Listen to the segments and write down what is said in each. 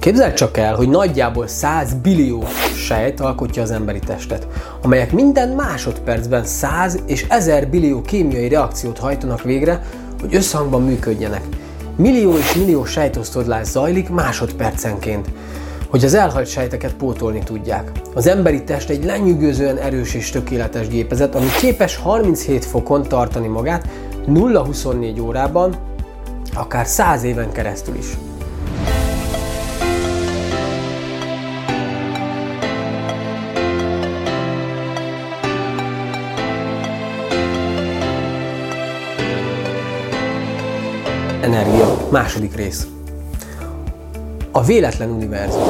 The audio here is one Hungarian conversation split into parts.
Képzeld csak el, hogy nagyjából 100 billió sejt alkotja az emberi testet, amelyek minden másodpercben 100 és 1000 billió kémiai reakciót hajtanak végre, hogy összhangban működjenek. Millió és millió sejtosztodlás zajlik másodpercenként, hogy az elhalt sejteket pótolni tudják. Az emberi test egy lenyűgözően erős és tökéletes gépezet, ami képes 37 fokon tartani magát 0-24 órában, akár 100 éven keresztül is. Energia. Második rész. A véletlen univerzum.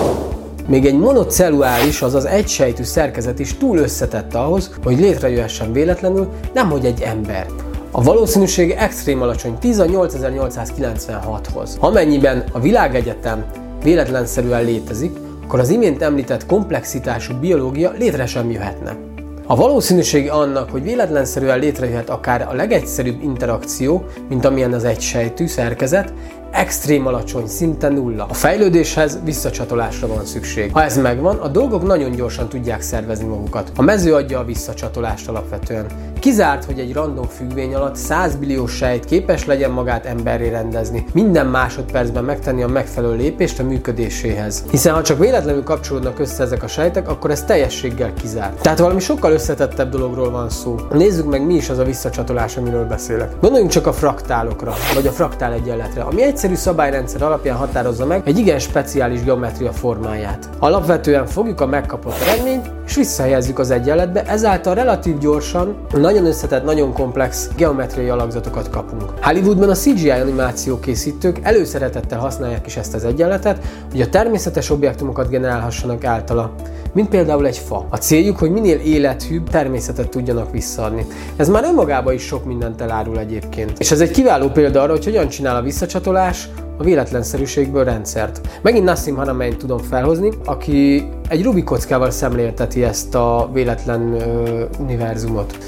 Még egy monocelluláris, azaz egysejtű szerkezet is túl összetett ahhoz, hogy létrejöhessen véletlenül, nemhogy egy ember. A valószínűség extrém alacsony 10 a 8896-hoz. Amennyiben a világegyetem véletlenszerűen létezik, akkor az imént említett komplexitású biológia létre sem jöhetne. A valószínűség annak, hogy véletlenszerűen létrejöhet akár a legegyszerűbb interakció, mint amilyen az egysejtű szerkezet, extrém alacsony, szinte nulla. A fejlődéshez visszacsatolásra van szükség. Ha ez megvan, a dolgok nagyon gyorsan tudják szervezni magukat. A mező adja a visszacsatolást alapvetően. Kizárt, hogy egy random függvény alatt 100 billió sejt képes legyen magát emberré rendezni, minden másodpercben megtenni a megfelelő lépést a működéséhez. Hiszen ha csak véletlenül kapcsolódnak össze ezek a sejtek, akkor ez teljességgel kizárt. Tehát valami sokkal összetettebb dologról van szó. Nézzük meg, mi is az a visszacsatolás, amiről beszélek. Gondoljunk csak a fraktálokra, vagy a fraktál egyenletre, ami egyszerű szabályrendszer alapján határozza meg egy igen speciális geometria formáját. Alapvetően fogjuk a megkapott eredményt, és visszahelyezzük az egyenletbe, ezáltal relatív gyorsan, nagyon összetett, nagyon komplex geometriai alakzatokat kapunk. Hollywoodban a CGI animáció készítők előszeretettel használják is ezt az egyenletet, hogy a természetes objektumokat generálhassanak általa mint például egy fa. A céljuk, hogy minél élethűbb természetet tudjanak visszaadni. Ez már önmagában is sok mindent elárul egyébként. És ez egy kiváló példa arra, hogy hogyan csinál a visszacsatolás a véletlenszerűségből rendszert. Megint Nassim Haramein tudom felhozni, aki egy Rubik kockával szemlélteti ezt a véletlen ö, univerzumot.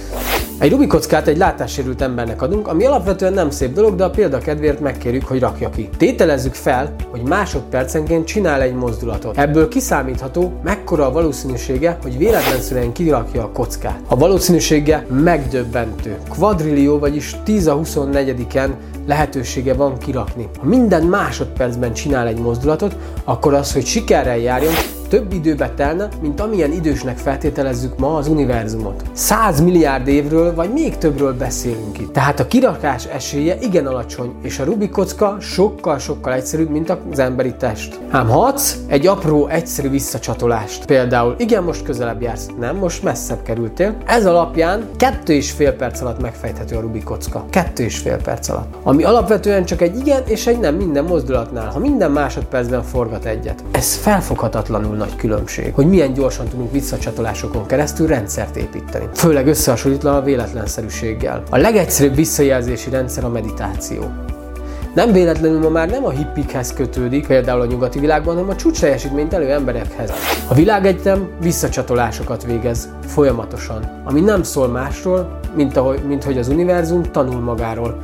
Egy Rubik kockát egy látássérült embernek adunk, ami alapvetően nem szép dolog, de a példa kedvéért megkérjük, hogy rakja ki. Tételezzük fel, hogy másodpercenként csinál egy mozdulatot. Ebből kiszámítható, mekkora a valószínűsége, hogy véletlenszerűen kirakja a kockát. A valószínűsége megdöbbentő. Quadrillió, vagyis 10 a 24-en lehetősége van kirakni. Ha minden másodpercben csinál egy mozdulatot, akkor az, hogy sikerrel járjon, több időbe telne, mint amilyen idősnek feltételezzük ma az univerzumot. 100 milliárd évről vagy még többről beszélünk itt. Tehát a kirakás esélye igen alacsony, és a Rubik kocka sokkal-sokkal egyszerűbb, mint az emberi test. Ám hadsz egy apró, egyszerű visszacsatolást. Például, igen, most közelebb jársz, nem, most messzebb kerültél. Ez alapján kettő és fél perc alatt megfejthető a Rubik kocka. Kettő és fél perc alatt. Ami alapvetően csak egy igen és egy nem minden mozdulatnál, ha minden másodpercben forgat egyet. Ez felfoghatatlanul nagy különbség, hogy milyen gyorsan tudunk visszacsatolásokon keresztül rendszert építeni. Főleg összehasonlítva a véletlenszerűséggel. A legegyszerűbb visszajelzési rendszer a meditáció. Nem véletlenül ma már nem a hippikhez kötődik, például a nyugati világban, hanem a csúcsteljesítményt elő emberekhez. A világegyetem visszacsatolásokat végez folyamatosan, ami nem szól másról, mint, ahogy, mint hogy az univerzum tanul magáról.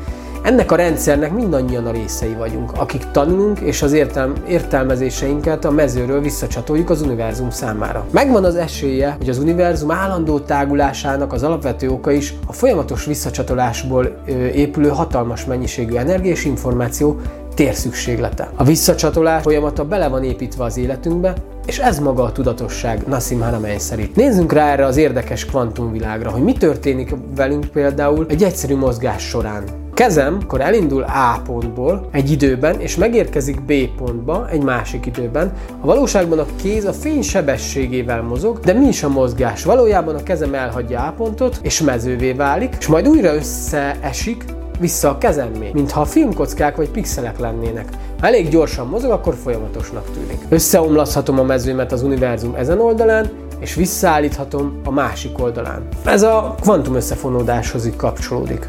Ennek a rendszernek mindannyian a részei vagyunk, akik tanulunk és az értelm- értelmezéseinket a mezőről visszacsatoljuk az univerzum számára. Megvan az esélye, hogy az univerzum állandó tágulásának az alapvető oka is a folyamatos visszacsatolásból épülő hatalmas mennyiségű energia és információ térszükséglete. A visszacsatolás folyamata bele van építve az életünkbe, és ez maga a tudatosság Nassim Haramein szerint. Nézzünk rá erre az érdekes kvantumvilágra, hogy mi történik velünk például egy egyszerű mozgás során kezem akkor elindul A pontból egy időben, és megérkezik B pontba egy másik időben. A valóságban a kéz a fény sebességével mozog, de mi is a mozgás? Valójában a kezem elhagyja A pontot, és mezővé válik, és majd újra összeesik, vissza a kezemmé, mintha a filmkockák vagy pixelek lennének. Ha elég gyorsan mozog, akkor folyamatosnak tűnik. Összeomlaszthatom a mezőmet az univerzum ezen oldalán, és visszaállíthatom a másik oldalán. Ez a kvantum összefonódáshoz kapcsolódik.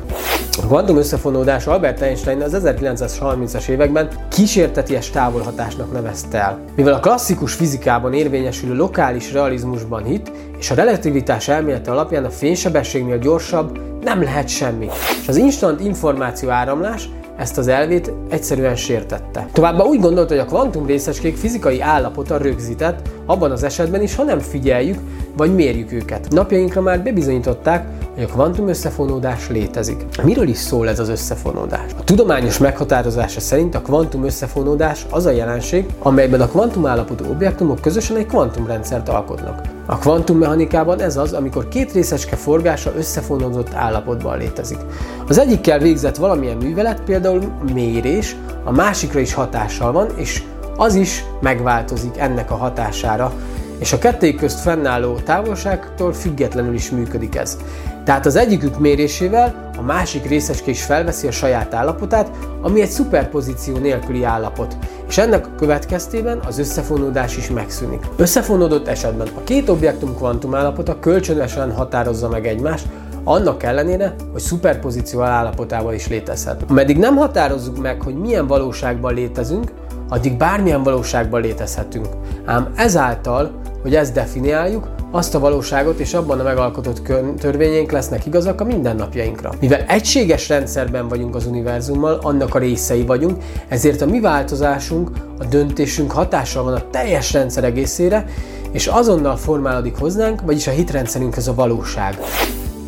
A kvantum összefonódás Albert Einstein az 1930-as években kísérteties távolhatásnak nevezte el. Mivel a klasszikus fizikában érvényesülő lokális realizmusban hit, és a relativitás elmélete alapján a fénysebességnél gyorsabb nem lehet semmi. És az instant információ áramlás ezt az elvét egyszerűen sértette. Továbbá úgy gondolta, hogy a kvantum részecskék fizikai állapota rögzített, abban az esetben is, ha nem figyeljük vagy mérjük őket. Napjainkra már bebizonyították, hogy a kvantum összefonódás létezik. Miről is szól ez az összefonódás? A tudományos meghatározása szerint a kvantum összefonódás az a jelenség, amelyben a kvantum állapotú objektumok közösen egy kvantumrendszert alkotnak. A kvantummechanikában ez az, amikor két részecske forgása összefonódott állapotban létezik. Az egyikkel végzett valamilyen művelet, például mérés, a másikra is hatással van, és az is megváltozik ennek a hatására, és a kettőjük közt fennálló távolságtól függetlenül is működik ez. Tehát az egyikük mérésével a másik részecske is felveszi a saját állapotát, ami egy szuperpozíció nélküli állapot, és ennek következtében az összefonódás is megszűnik. Összefonódott esetben a két objektum kvantum állapota kölcsönösen határozza meg egymást, annak ellenére, hogy szuperpozíció állapotával is létezhet. Ameddig nem határozzuk meg, hogy milyen valóságban létezünk, addig bármilyen valóságban létezhetünk. Ám ezáltal, hogy ezt definiáljuk, azt a valóságot és abban a megalkotott törvényeink lesznek igazak a mindennapjainkra. Mivel egységes rendszerben vagyunk az univerzummal, annak a részei vagyunk, ezért a mi változásunk, a döntésünk hatással van a teljes rendszer egészére, és azonnal formálódik hozzánk, vagyis a hitrendszerünk ez a valóság.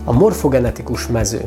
A morfogenetikus mező.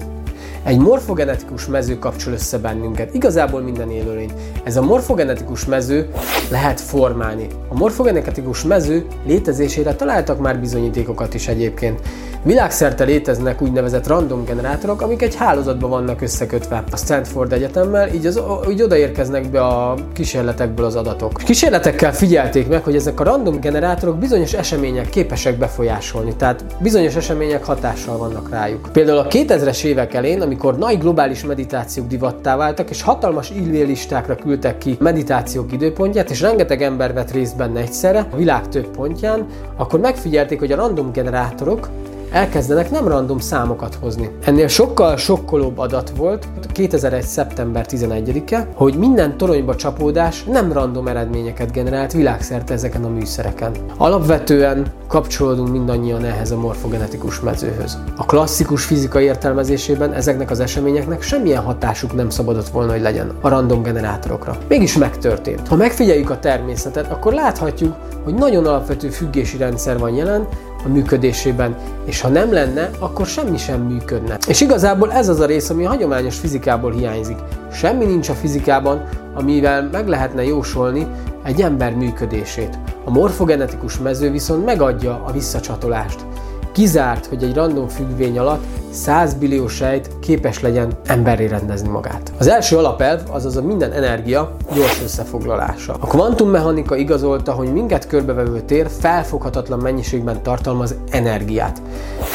Egy morfogenetikus mező kapcsol össze bennünket, igazából minden élőlény. Ez a morfogenetikus mező lehet formálni. A morfogenetikus mező létezésére találtak már bizonyítékokat is egyébként. Világszerte léteznek úgynevezett random generátorok, amik egy hálózatban vannak összekötve a Stanford Egyetemmel, így, az, így odaérkeznek be a kísérletekből az adatok. Kísérletekkel figyelték meg, hogy ezek a random generátorok bizonyos események képesek befolyásolni, tehát bizonyos események hatással vannak rájuk. Például a 2000-es évek elén, amikor nagy globális meditációk divattá váltak, és hatalmas listákra küldtek ki meditációk időpontját, és rengeteg ember vett részt benne egyszerre, a világ több pontján, akkor megfigyelték, hogy a random generátorok elkezdenek nem random számokat hozni. Ennél sokkal sokkolóbb adat volt 2001. szeptember 11-e, hogy minden toronyba csapódás nem random eredményeket generált világszerte ezeken a műszereken. Alapvetően kapcsolódunk mindannyian ehhez a morfogenetikus mezőhöz. A klasszikus fizika értelmezésében ezeknek az eseményeknek semmilyen hatásuk nem szabadott volna, hogy legyen a random generátorokra. Mégis megtörtént. Ha megfigyeljük a természetet, akkor láthatjuk, hogy nagyon alapvető függési rendszer van jelen, a működésében, és ha nem lenne, akkor semmi sem működne. És igazából ez az a rész, ami a hagyományos fizikából hiányzik. Semmi nincs a fizikában, amivel meg lehetne jósolni egy ember működését. A morfogenetikus mező viszont megadja a visszacsatolást. Kizárt, hogy egy random függvény alatt 100 billió sejt képes legyen emberré rendezni magát. Az első alapelv, azaz a minden energia gyors összefoglalása. A kvantummechanika igazolta, hogy minket körbevevő tér felfoghatatlan mennyiségben tartalmaz energiát.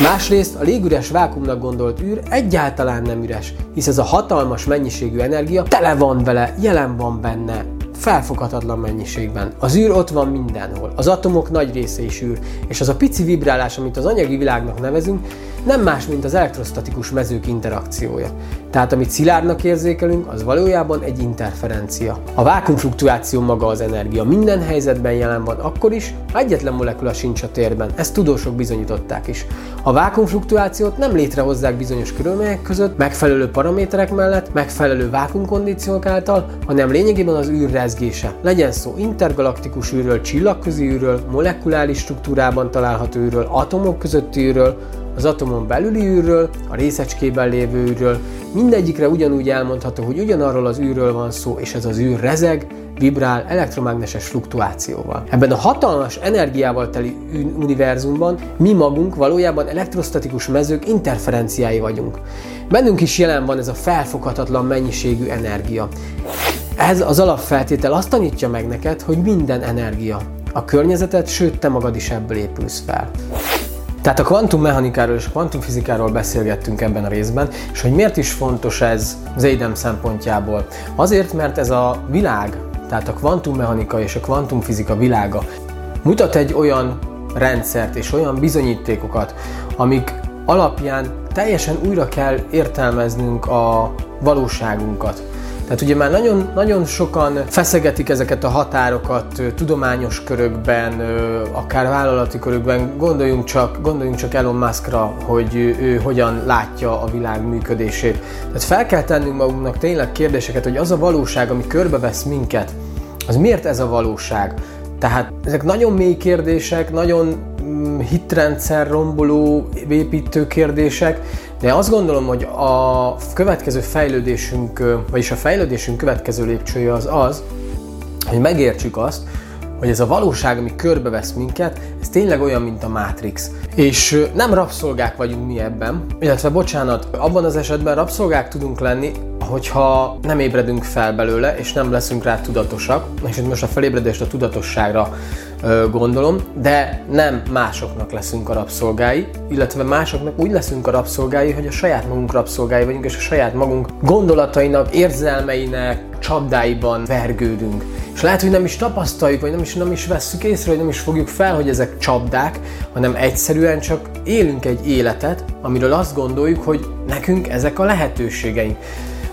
Másrészt a légüres vákumnak gondolt űr egyáltalán nem üres, hisz ez a hatalmas mennyiségű energia tele van vele, jelen van benne, felfoghatatlan mennyiségben. Az űr ott van mindenhol. Az atomok nagy része is űr, és az a pici vibrálás, amit az anyagi világnak nevezünk, nem más, mint az elektrostatikus mezők interakciója. Tehát amit szilárdnak érzékelünk, az valójában egy interferencia. A vákumfluktuáció maga az energia. Minden helyzetben jelen van akkor is, egyetlen molekula sincs a térben. Ezt tudósok bizonyították is. A vákumfluktuációt nem létrehozzák bizonyos körülmények között, megfelelő paraméterek mellett, megfelelő vákumkondíciók által, hanem lényegében az űr rezgése. Legyen szó intergalaktikus űrről, csillagközi űrről, molekuláris struktúrában található űrről, atomok közötti űrről, az atomon belüli űrről, a részecskében lévő űrről, mindegyikre ugyanúgy elmondható, hogy ugyanarról az űrről van szó, és ez az űr rezeg, vibrál elektromágneses fluktuációval. Ebben a hatalmas energiával teli univerzumban mi magunk valójában elektrostatikus mezők interferenciái vagyunk. Bennünk is jelen van ez a felfoghatatlan mennyiségű energia. Ez az alapfeltétel azt tanítja meg neked, hogy minden energia. A környezetet, sőt te magad is ebből épülsz fel. Tehát a kvantummechanikáról és a kvantumfizikáról beszélgettünk ebben a részben, és hogy miért is fontos ez az EIDEM szempontjából. Azért, mert ez a világ, tehát a kvantummechanika és a kvantumfizika világa mutat egy olyan rendszert és olyan bizonyítékokat, amik alapján teljesen újra kell értelmeznünk a valóságunkat. Tehát ugye már nagyon, nagyon sokan feszegetik ezeket a határokat tudományos körökben, akár vállalati körökben. Gondoljunk csak, gondoljunk csak Elon Muskra, hogy ő, hogyan látja a világ működését. Tehát fel kell tennünk magunknak tényleg kérdéseket, hogy az a valóság, ami körbevesz minket, az miért ez a valóság? Tehát ezek nagyon mély kérdések, nagyon mm, hitrendszer romboló, építő kérdések, de azt gondolom, hogy a következő fejlődésünk, vagyis a fejlődésünk következő lépcsője az az, hogy megértsük azt, hogy ez a valóság, ami körbevesz minket, ez tényleg olyan, mint a Matrix. És nem rabszolgák vagyunk mi ebben, illetve bocsánat, abban az esetben rabszolgák tudunk lenni, hogyha nem ébredünk fel belőle, és nem leszünk rá tudatosak, és itt most a felébredést a tudatosságra gondolom, de nem másoknak leszünk a rabszolgái, illetve másoknak úgy leszünk a rabszolgái, hogy a saját magunk rabszolgái vagyunk, és a saját magunk gondolatainak, érzelmeinek, csapdáiban vergődünk. És lehet, hogy nem is tapasztaljuk, vagy nem is, nem is vesszük észre, hogy nem is fogjuk fel, hogy ezek csapdák, hanem egyszerűen csak élünk egy életet, amiről azt gondoljuk, hogy nekünk ezek a lehetőségeink.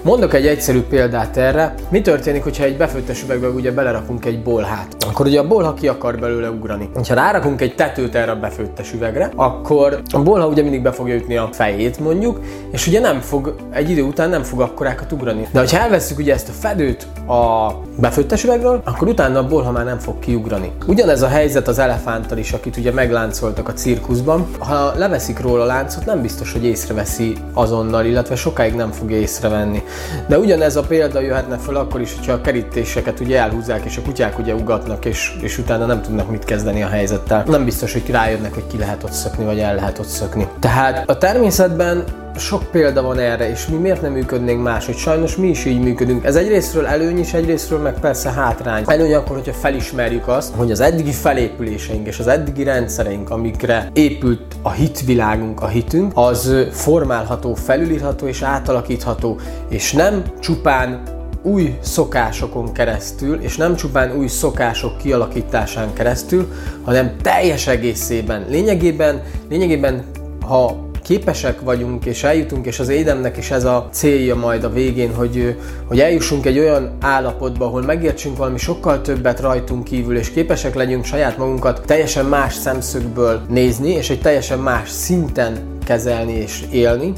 Mondok egy egyszerű példát erre. Mi történik, hogyha egy befőttes üvegbe ugye belerakunk egy bolhát? Akkor ugye a bolha ki akar belőle ugrani. Ha rárakunk egy tetőt erre a befőttes üvegre, akkor a bolha ugye mindig be fogja ütni a fejét mondjuk, és ugye nem fog, egy idő után nem fog akkorákat ugrani. De ha elveszük ugye ezt a fedőt a befőttes üvegről, akkor utána a bolha már nem fog kiugrani. Ugyanez a helyzet az elefánttal is, akit ugye megláncoltak a cirkuszban. Ha leveszik róla a láncot, nem biztos, hogy észreveszi azonnal, illetve sokáig nem fogja észrevenni. De ugyanez a példa jöhetne fel akkor is, hogyha a kerítéseket ugye elhúzzák, és a kutyák ugye ugatnak, és, és utána nem tudnak mit kezdeni a helyzettel. Nem biztos, hogy rájönnek, hogy ki lehet ott szökni, vagy el lehet ott szökni. Tehát a természetben sok példa van erre, és mi miért nem működnénk máshogy? Sajnos mi is így működünk. Ez egyrésztről előny is, egyrésztről meg persze hátrány. Előny akkor, hogyha felismerjük azt, hogy az eddigi felépüléseink és az eddigi rendszereink, amikre épült a hitvilágunk, a hitünk, az formálható, felülírható és átalakítható, és nem csupán új szokásokon keresztül, és nem csupán új szokások kialakításán keresztül, hanem teljes egészében. Lényegében, lényegében ha képesek vagyunk, és eljutunk, és az édemnek is ez a célja majd a végén, hogy, hogy eljussunk egy olyan állapotba, ahol megértsünk valami sokkal többet rajtunk kívül, és képesek legyünk saját magunkat teljesen más szemszögből nézni, és egy teljesen más szinten kezelni és élni,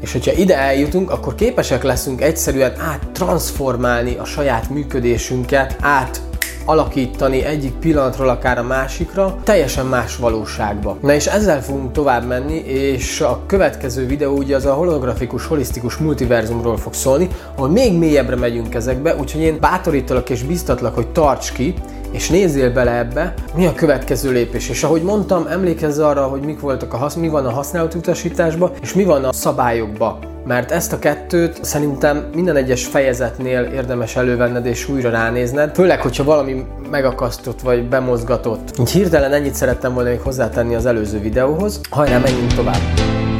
és hogyha ide eljutunk, akkor képesek leszünk egyszerűen áttransformálni a saját működésünket, át alakítani egyik pillanatról akár a másikra, teljesen más valóságba. Na és ezzel fogunk tovább menni, és a következő videó ugye az a holografikus, holisztikus multiverzumról fog szólni, ahol még mélyebbre megyünk ezekbe, úgyhogy én bátorítalak és biztatlak, hogy tarts ki, és nézzél bele ebbe, mi a következő lépés. És ahogy mondtam, emlékezz arra, hogy mik voltak a hasz, mi van a használat utasításban, és mi van a szabályokban mert ezt a kettőt szerintem minden egyes fejezetnél érdemes elővenned és újra ránézned, főleg, hogyha valami megakasztott vagy bemozgatott. Így hirtelen ennyit szerettem volna még hozzátenni az előző videóhoz. Hajrá, menjünk tovább!